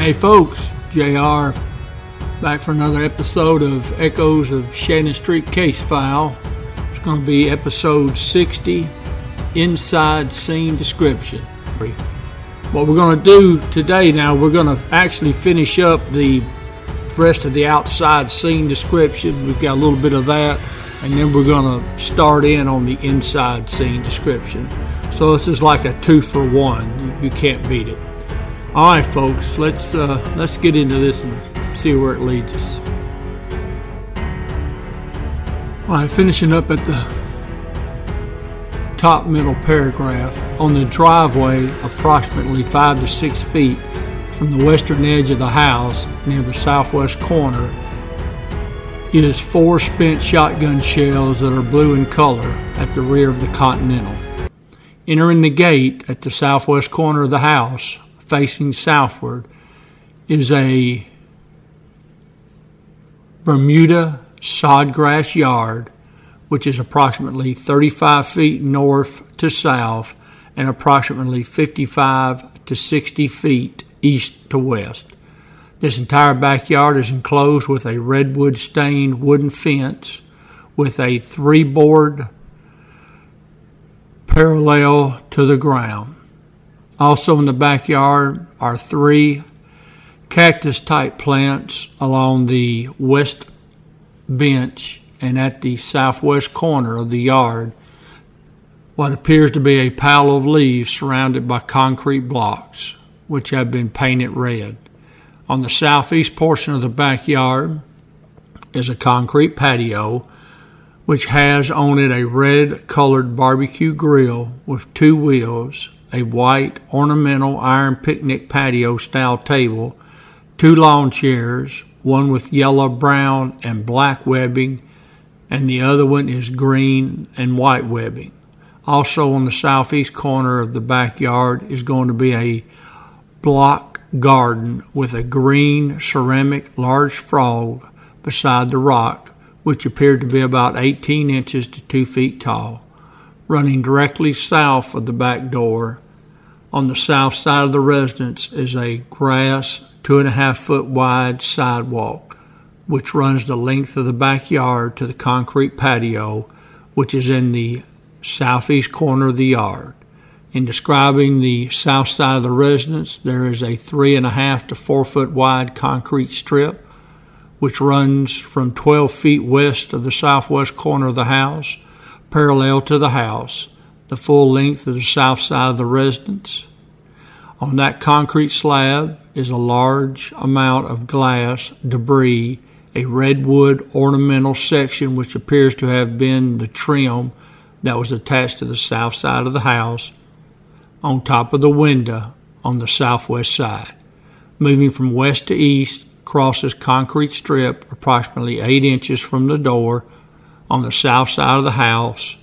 Hey folks, JR back for another episode of Echoes of Shannon Street Case File. It's going to be episode 60 Inside Scene Description. What we're going to do today now, we're going to actually finish up the rest of the outside scene description. We've got a little bit of that, and then we're going to start in on the inside scene description. So this is like a two for one. You can't beat it. All right, folks, let's uh, let's get into this and see where it leads us. All right, finishing up at the top middle paragraph on the driveway, approximately five to six feet from the western edge of the house, near the southwest corner, is four spent shotgun shells that are blue in color at the rear of the Continental. Entering the gate at the southwest corner of the house, facing southward, is a Bermuda sodgrass yard, which is approximately 35 feet north to south and approximately 55 to 60 feet east to west. This entire backyard is enclosed with a redwood stained wooden fence with a three board parallel to the ground. Also in the backyard are three cactus type plants along the west bench and at the southwest corner of the yard what appears to be a pile of leaves surrounded by concrete blocks which have been painted red. On the southeast portion of the backyard is a concrete patio which has on it a red colored barbecue grill with two wheels, a white ornamental iron picnic patio style table, two lawn chairs, one with yellow, brown, and black webbing, and the other one is green and white webbing. Also, on the southeast corner of the backyard is going to be a block garden with a green ceramic large frog beside the rock, which appeared to be about 18 inches to 2 feet tall, running directly south of the back door. On the south side of the residence is a grass, two and a half foot wide sidewalk, which runs the length of the backyard to the concrete patio, which is in the southeast corner of the yard. In describing the south side of the residence, there is a three and a half to four foot wide concrete strip which runs from 12 feet west of the southwest corner of the house, parallel to the house, the full length of the south side of the residence. On that concrete slab is a large amount of glass debris, a redwood ornamental section which appears to have been the trim that was attached to the south side of the house on top of the window on the southwest side. Moving from west to east crosses concrete strip approximately 8 inches from the door on the south side of the house,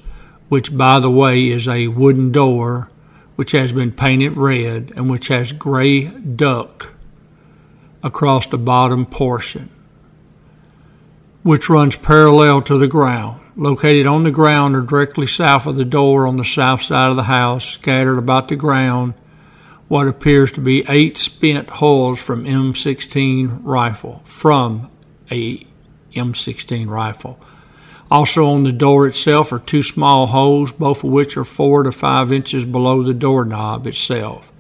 which, by the way, is a wooden door which has been painted red and which has gray duck across the bottom portion, which runs parallel to the ground located on the ground or directly south of the door on the south side of the house, scattered about the ground, what appears to be eight spent holes from M16 rifle, from a M16 rifle. Also on the door itself are two small holes, both of which are four to five inches below the doorknob itself.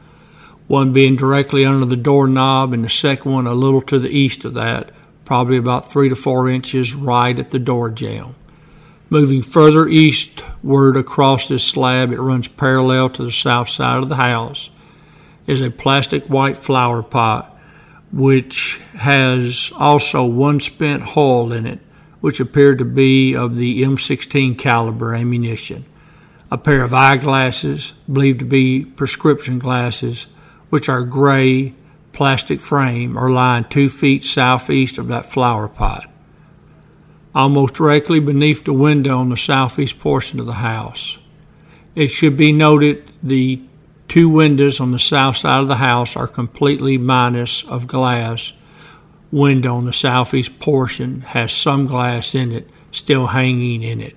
One being directly under the doorknob and the second one a little to the east of that, probably about three to four inches right at the door jamb. Moving further eastward across this slab, it runs parallel to the south side of the house, is a plastic white flower pot, which has also one spent hole in it, which appeared to be of the M16 caliber ammunition. A pair of eyeglasses, believed to be prescription glasses, which are gray plastic frame, are lying two feet southeast of that flower pot almost directly beneath the window on the southeast portion of the house. It should be noted the two windows on the south side of the house are completely minus of glass. Window on the southeast portion has some glass in it still hanging in it.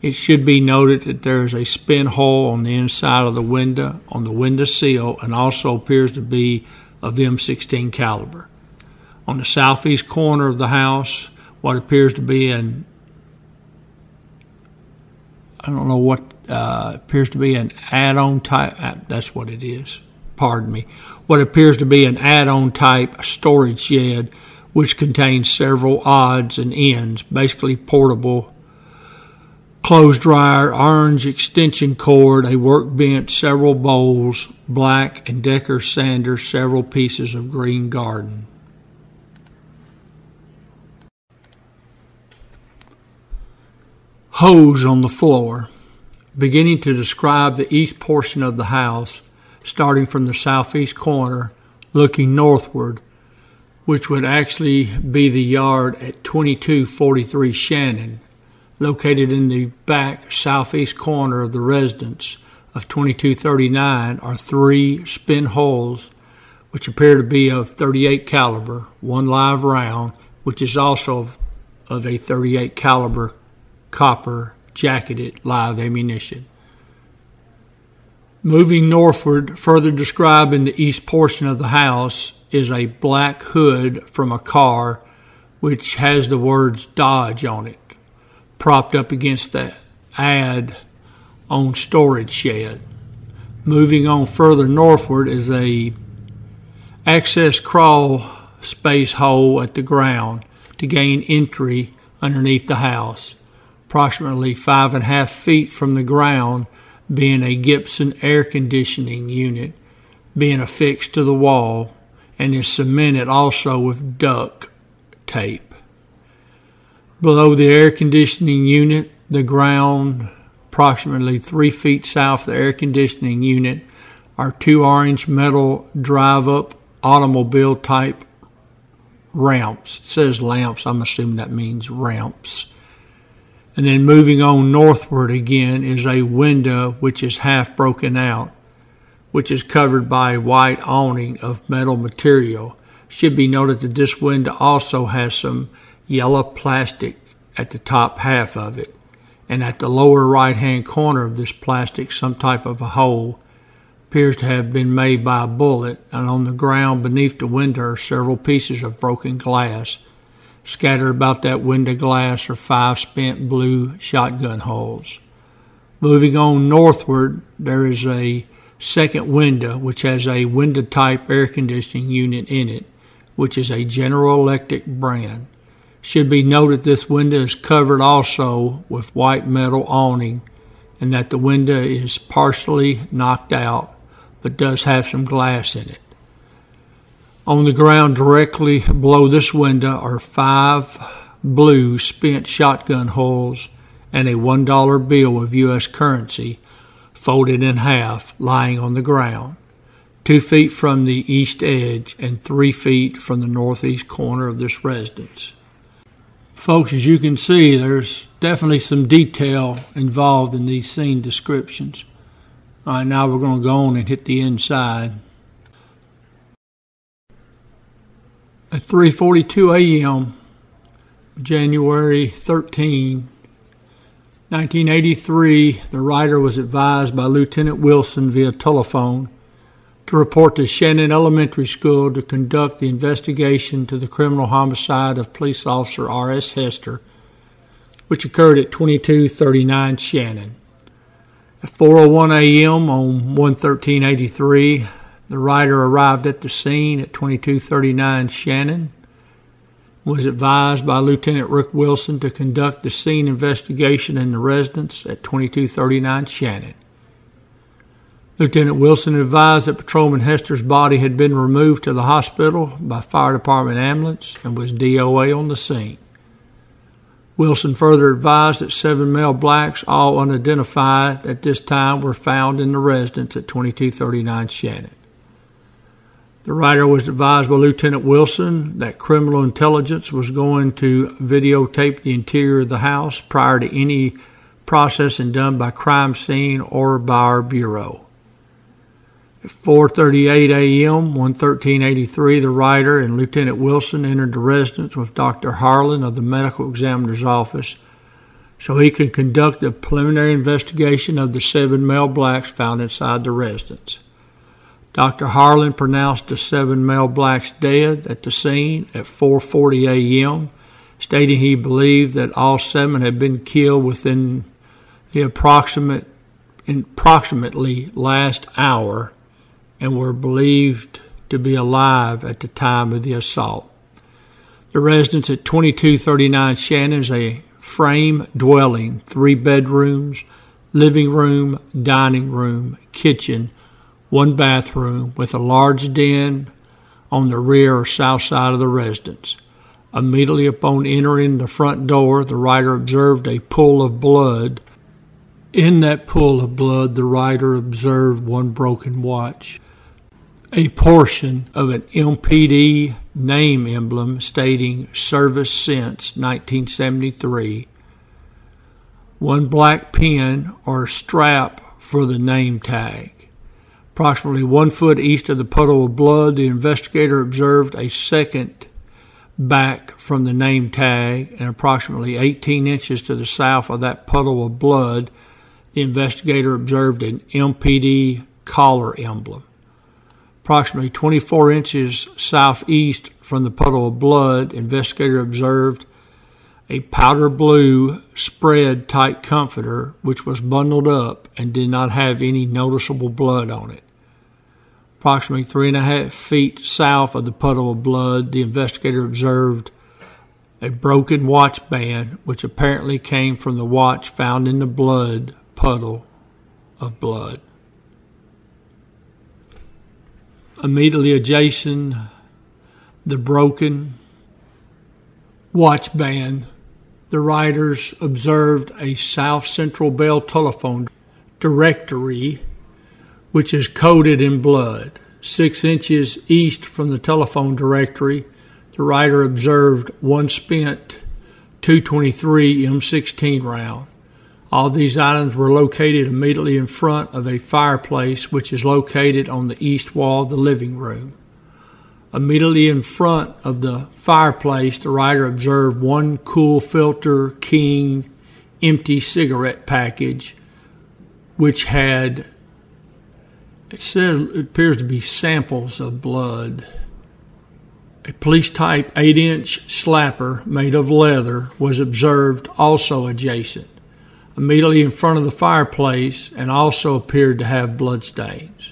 It should be noted that there is a spin hole on the inside of the window on the window sill and also appears to be of M16 caliber. On the southeast corner of the house, what appears to be an I don't know what uh, appears to be an add-on type. Uh, that's what it is. Pardon me. What appears to be an add-on type storage shed, which contains several odds and ends, basically portable clothes dryer, orange extension cord, a workbench, several bowls, black and Decker sander, several pieces of green garden. Hose on the floor, beginning to describe the east portion of the house, starting from the southeast corner, looking northward, which would actually be the yard at 2243 Shannon located in the back southeast corner of the residence of 2239 are three spin holes which appear to be of 38 caliber, one live round, which is also of a 38 caliber copper jacketed live ammunition. Moving northward, further described in the east portion of the house, is a black hood from a car which has the words Dodge on it propped up against the ad on storage shed. Moving on further northward is a access crawl space hole at the ground to gain entry underneath the house, approximately five and a half feet from the ground, being a Gibson air conditioning unit being affixed to the wall and is cemented also with duct tape. Below the air conditioning unit, the ground, approximately three feet south of the air conditioning unit, are two orange metal drive up automobile type ramps. It says lamps, I'm assuming that means ramps. And then moving on northward again is a window which is half broken out, which is covered by a white awning of metal material. Should be noted that this window also has some yellow plastic at the top half of it, and at the lower right hand corner of this plastic, some type of a hole appears to have been made by a bullet, and on the ground beneath the window are several pieces of broken glass. Scattered about that window glass are five spent blue shotgun holes. Moving on northward, there is a second window which has a window type air conditioning unit in it, which is a General Electric brand. Should be noted this window is covered also with white metal awning and that the window is partially knocked out but does have some glass in it. On the ground directly below this window are five blue spent shotgun holes and a $1 bill of U.S. currency folded in half lying on the ground, two feet from the east edge and three feet from the northeast corner of this residence. Folks, as you can see, there's definitely some detail involved in these scene descriptions. All right, now we're going to go on and hit the inside. At 3:42 a.m., January 13, 1983, the writer was advised by Lieutenant Wilson via telephone to report to Shannon Elementary School to conduct the investigation to the criminal homicide of police officer R.S. Hester, which occurred at 2239 Shannon. At 4:01 a.m. on 11383, the writer arrived at the scene at 2239 Shannon. Was advised by Lieutenant Rick Wilson to conduct the scene investigation in the residence at 2239 Shannon. Lieutenant Wilson advised that Patrolman Hester's body had been removed to the hospital by fire department ambulance and was DOA on the scene. Wilson further advised that seven male blacks, all unidentified at this time, were found in the residence at 2239 Shannon. The writer was advised by Lieutenant Wilson that criminal intelligence was going to videotape the interior of the house prior to any processing done by crime scene or by our bureau. At 4:38 a.m., 11383, the writer and Lieutenant Wilson entered the residence with Dr. Harlan of the medical examiner's office so he could conduct a preliminary investigation of the seven male blacks found inside the residence. Dr. Harlan pronounced the seven male blacks dead at the scene at 4:40 a.m., stating he believed that all seven had been killed within the approximate approximately last hour and were believed to be alive at the time of the assault. The residence at 2239 Shannon is a frame dwelling, three bedrooms, living room, dining room, kitchen, one bathroom with a large den on the rear or south side of the residence. Immediately upon entering the front door, the writer observed a pool of blood. In that pool of blood, the writer observed one broken watch. A portion of an MPD name emblem stating service since 1973, one black pin or strap for the name tag. Approximately one foot east of the puddle of blood, the investigator observed a second back from the name tag, and approximately 18 inches to the south of that puddle of blood, the investigator observed an MPD collar emblem. Approximately 24 inches southeast from the puddle of blood, investigator observed a powder blue spread tight comforter which was bundled up and did not have any noticeable blood on it. Approximately three and a half feet south of the puddle of blood, the investigator observed a broken watch band which apparently came from the watch found in the blood puddle of blood. Immediately adjacent, the broken watch band, the writers observed a South Central Bell telephone directory which is coated in blood. Six inches east from the telephone directory, the writer observed one spent 223 M16 round. All these items were located immediately in front of a fireplace which is located on the east wall of the living room. Immediately in front of the fireplace, the writer observed one Kool Filter King empty cigarette package which had it says it appears to be samples of blood. A police type 8 inch slapper made of leather was observed also adjacent immediately in front of the fireplace and also appeared to have bloodstains.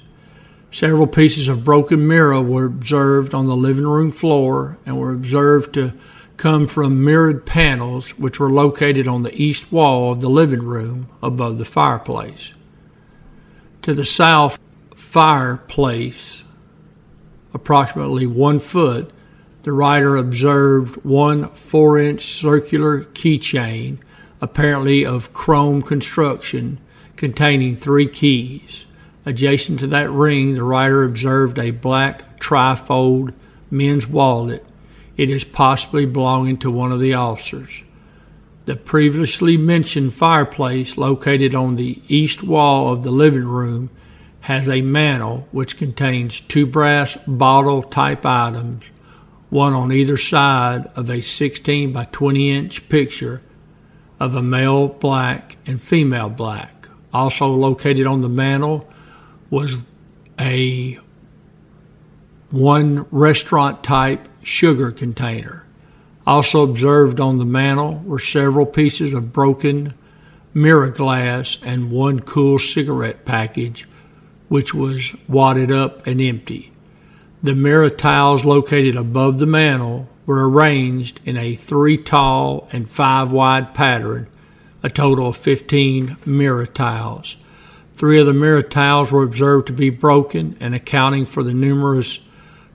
Several pieces of broken mirror were observed on the living room floor and were observed to come from mirrored panels which were located on the east wall of the living room above the fireplace. To the south fireplace, approximately one foot, the writer observed one four inch circular keychain apparently of chrome construction, containing three keys. Adjacent to that ring, the writer observed a black trifold men's wallet. It is possibly belonging to one of the officers. The previously mentioned fireplace, located on the east wall of the living room, has a mantel which contains two brass bottle type items, one on either side of a 16 by 20 inch picture of a male black and female black. Also located on the mantle was a one restaurant type sugar container. Also observed on the mantle were several pieces of broken mirror glass and one Kool cigarette package, which was wadded up and empty. The mirror tiles located above the mantle were arranged in a three tall and five wide pattern, a total of 15 mirror tiles. Three of the mirror tiles were observed to be broken and accounting for the numerous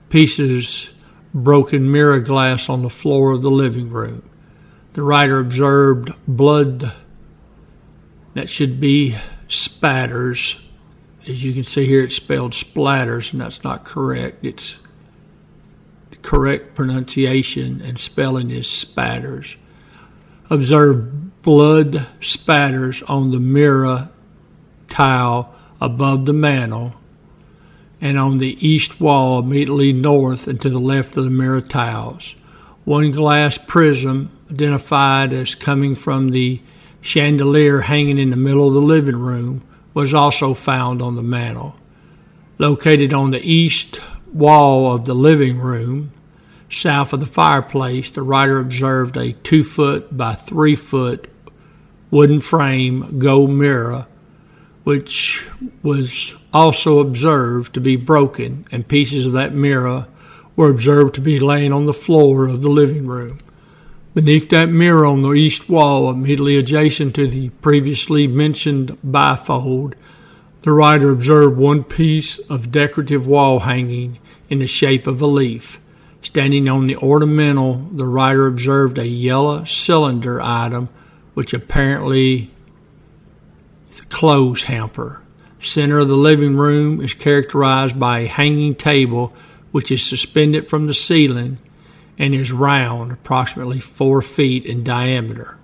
pieces broken mirror glass on the floor of the living room. The writer observed blood that should be spatters. As you can see here, it's spelled splatters, and that's not correct. It's correct pronunciation and spelling is spatters. Observe blood spatters on the mirror tile above the mantle and on the east wall immediately north and to the left of the mirror tiles. One glass prism identified as coming from the chandelier hanging in the middle of the living room was also found on the mantle. Located on the east wall of the living room, south of the fireplace, the writer observed a two foot by three foot wooden frame gold mirror, which was also observed to be broken, and pieces of that mirror were observed to be laying on the floor of the living room. Beneath that mirror on the east wall, immediately adjacent to the previously mentioned bifold, the writer observed one piece of decorative wall hanging in the shape of a leaf. Standing on the ornamental, the writer observed a yellow cylinder item, which apparently clothes hamper. Center of the living room is characterized by a hanging table, which is suspended from the ceiling and is round, approximately four feet in diameter.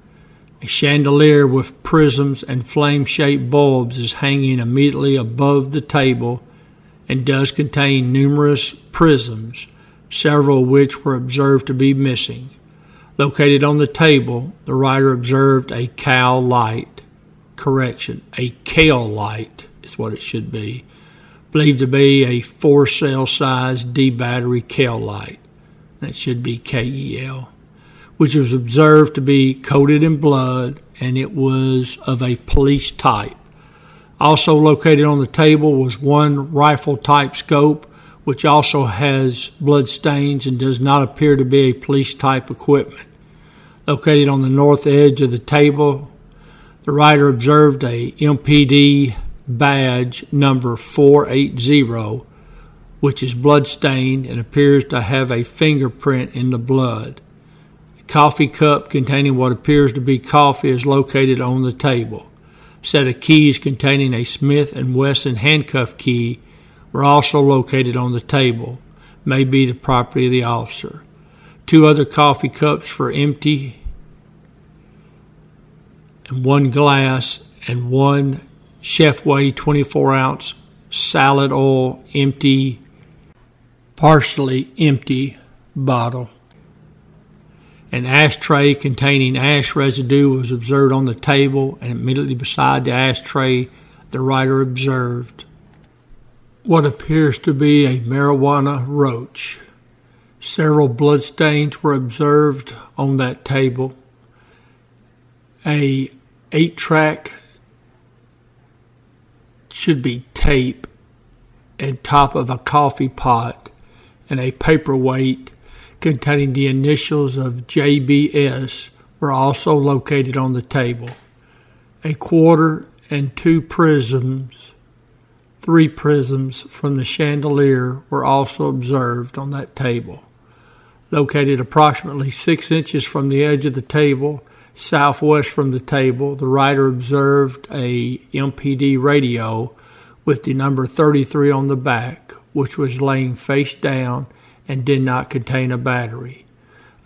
A chandelier with prisms and flame shaped bulbs is hanging immediately above the table and does contain numerous prisms, several of which were observed to be missing. Located on the table, the writer observed a cow light. Correction, a kale light is what it should be. Believed to be a four cell size D battery kale light. That should be KEL which was observed to be coated in blood and it was of a police type. Also located on the table was one rifle type scope, which also has blood stains and does not appear to be a police type equipment. Located on the north edge of the table, the writer observed a MPD badge number 480, which is blood stained and appears to have a fingerprint in the blood A coffee cup containing what appears to be coffee is located on the table. A set of keys containing a Smith and Wesson handcuff key were also located on the table, may be the property of the officer. Two other coffee cups for empty and one glass and one Chef Chefway 24 ounce salad oil empty, partially empty bottle. An ashtray containing ash residue was observed on the table, and immediately beside the ashtray, the writer observed what appears to be a marijuana roach. Several bloodstains were observed on that table. A eight track should be tape at top of a coffee pot and a paperweight containing the initials of JBS were also located on the table. A quarter and two prisms, three prisms from the chandelier were also observed on that table. Located approximately six inches from the edge of the table, southwest from the table, the writer observed a MPD radio with the number 33 on the back, which was laying face down and did not contain a battery.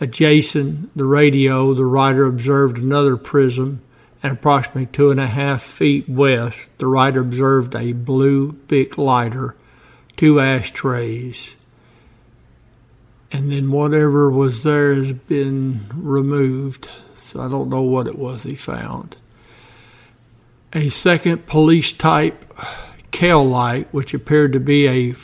Adjacent the radio, the writer observed another prism, and approximately two and a half feet west, the writer observed a blue Bic lighter, two ashtrays, and then whatever was there has been removed, so I don't know what it was he found. A second police type Kale light, which appeared to be a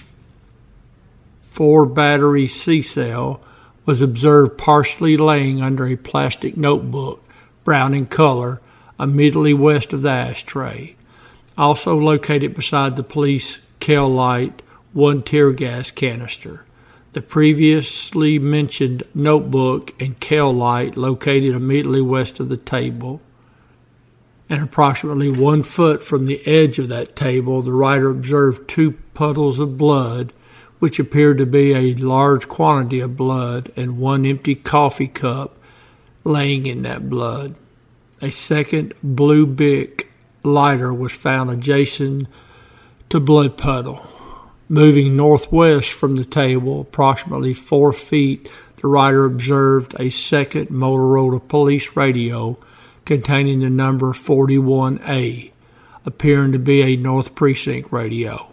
four battery C cell was observed partially laying under a plastic notebook, brown in color, immediately west of the ashtray. Also located beside the police Kell light, one tear gas canister. The previously mentioned notebook and Kell light located immediately west of the table. And approximately one foot from the edge of that table, the writer observed two puddles of blood which appeared to be a large quantity of blood, and one empty coffee cup laying in that blood. A second blue Bic lighter was found adjacent to blood puddle. Moving northwest from the table, approximately four feet, the writer observed a second Motorola police radio containing the number 41A, appearing to be a North Precinct radio.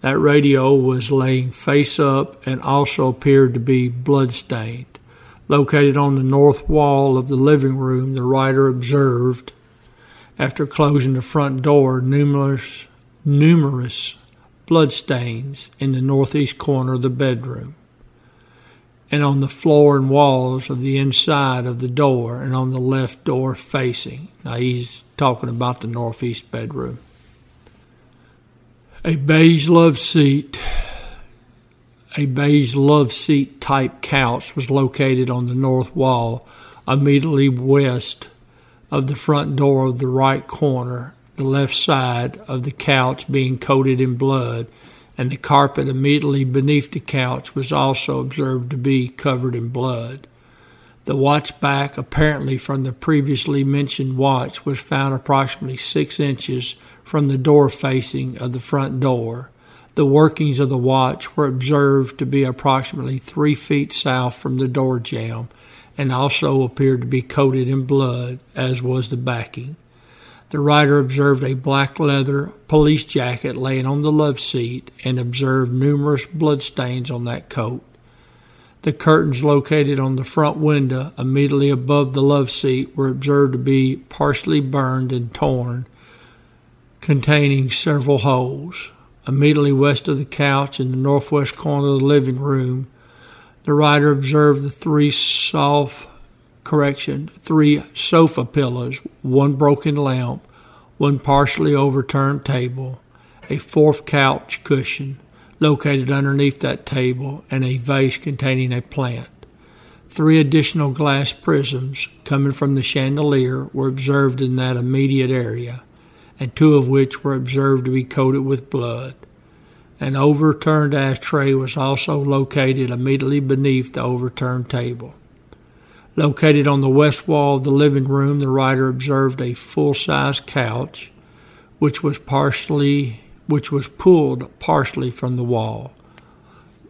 That radio was laying face up and also appeared to be bloodstained. Located on the north wall of the living room, the writer observed, after closing the front door, numerous, numerous bloodstains in the northeast corner of the bedroom and on the floor and walls of the inside of the door and on the left door facing. Now he's talking about the northeast bedroom. A beige love seat, a beige love seat type couch was located on the north wall immediately west of the front door of the right corner, the left side of the couch being coated in blood and the carpet immediately beneath the couch was also observed to be covered in blood. The watch back, apparently from the previously mentioned watch, was found approximately six inches from the door facing of the front door. The workings of the watch were observed to be approximately three feet south from the door jamb and also appeared to be coated in blood, as was the backing. The writer observed a black leather police jacket laying on the love seat and observed numerous bloodstains on that coat. The curtains located on the front window immediately above the love seat were observed to be partially burned and torn, containing several holes. Immediately west of the couch in the northwest corner of the living room, the writer observed the three soft correction, three sofa pillows, one broken lamp, one partially overturned table, a fourth couch cushion located underneath that table, and a vase containing a plant. Three additional glass prisms coming from the chandelier were observed in that immediate area, and two of which were observed to be coated with blood. An overturned ashtray was also located immediately beneath the overturned table. Located on the west wall of the living room, the writer observed a full-size couch, which was partially which was pulled partially from the wall.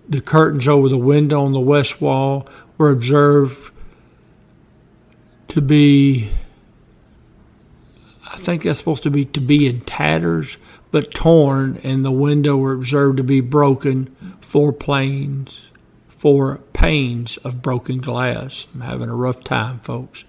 The curtains over the window on the west wall were observed to be I think that's supposed to be to be in tatters, but torn, and the window were observed to be broken, four planes four panes of broken glass. I'm having a rough time, folks.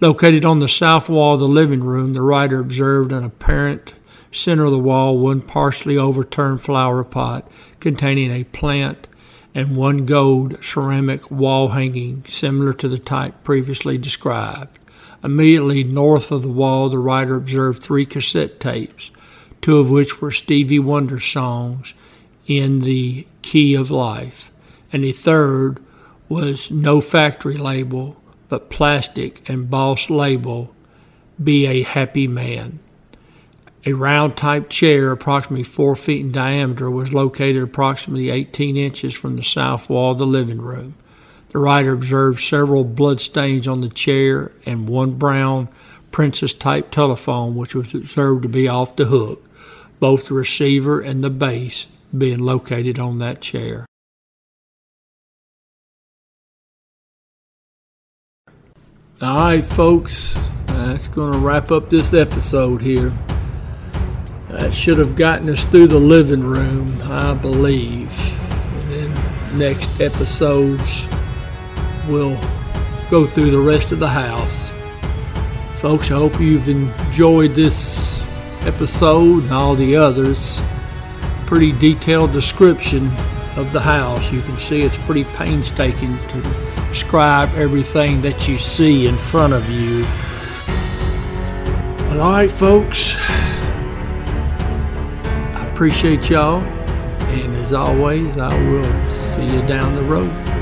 Located on the south wall of the living room, the writer observed an apparent center of the wall one partially overturned flower pot containing a plant and one gold ceramic wall hanging similar to the type previously described. Immediately north of the wall, the writer observed three cassette tapes, two of which were Stevie Wonder songs in the key of life and the third was no factory label, but plastic and boss label, Be a Happy Man. A round type chair, approximately four feet in diameter, was located approximately 18 inches from the south wall of the living room. The writer observed several blood stains on the chair and one brown princess type telephone, which was observed to be off the hook, both the receiver and the base being located on that chair. All right, folks, uh, that's going to wrap up this episode here. Uh, that should have gotten us through the living room, I believe. And then next episodes, we'll go through the rest of the house. Folks, I hope you've enjoyed this episode and all the others. Pretty detailed description of the house. You can see it's pretty painstaking to describe everything that you see in front of you. All right, folks. I appreciate y'all. And as always, I will see you down the road.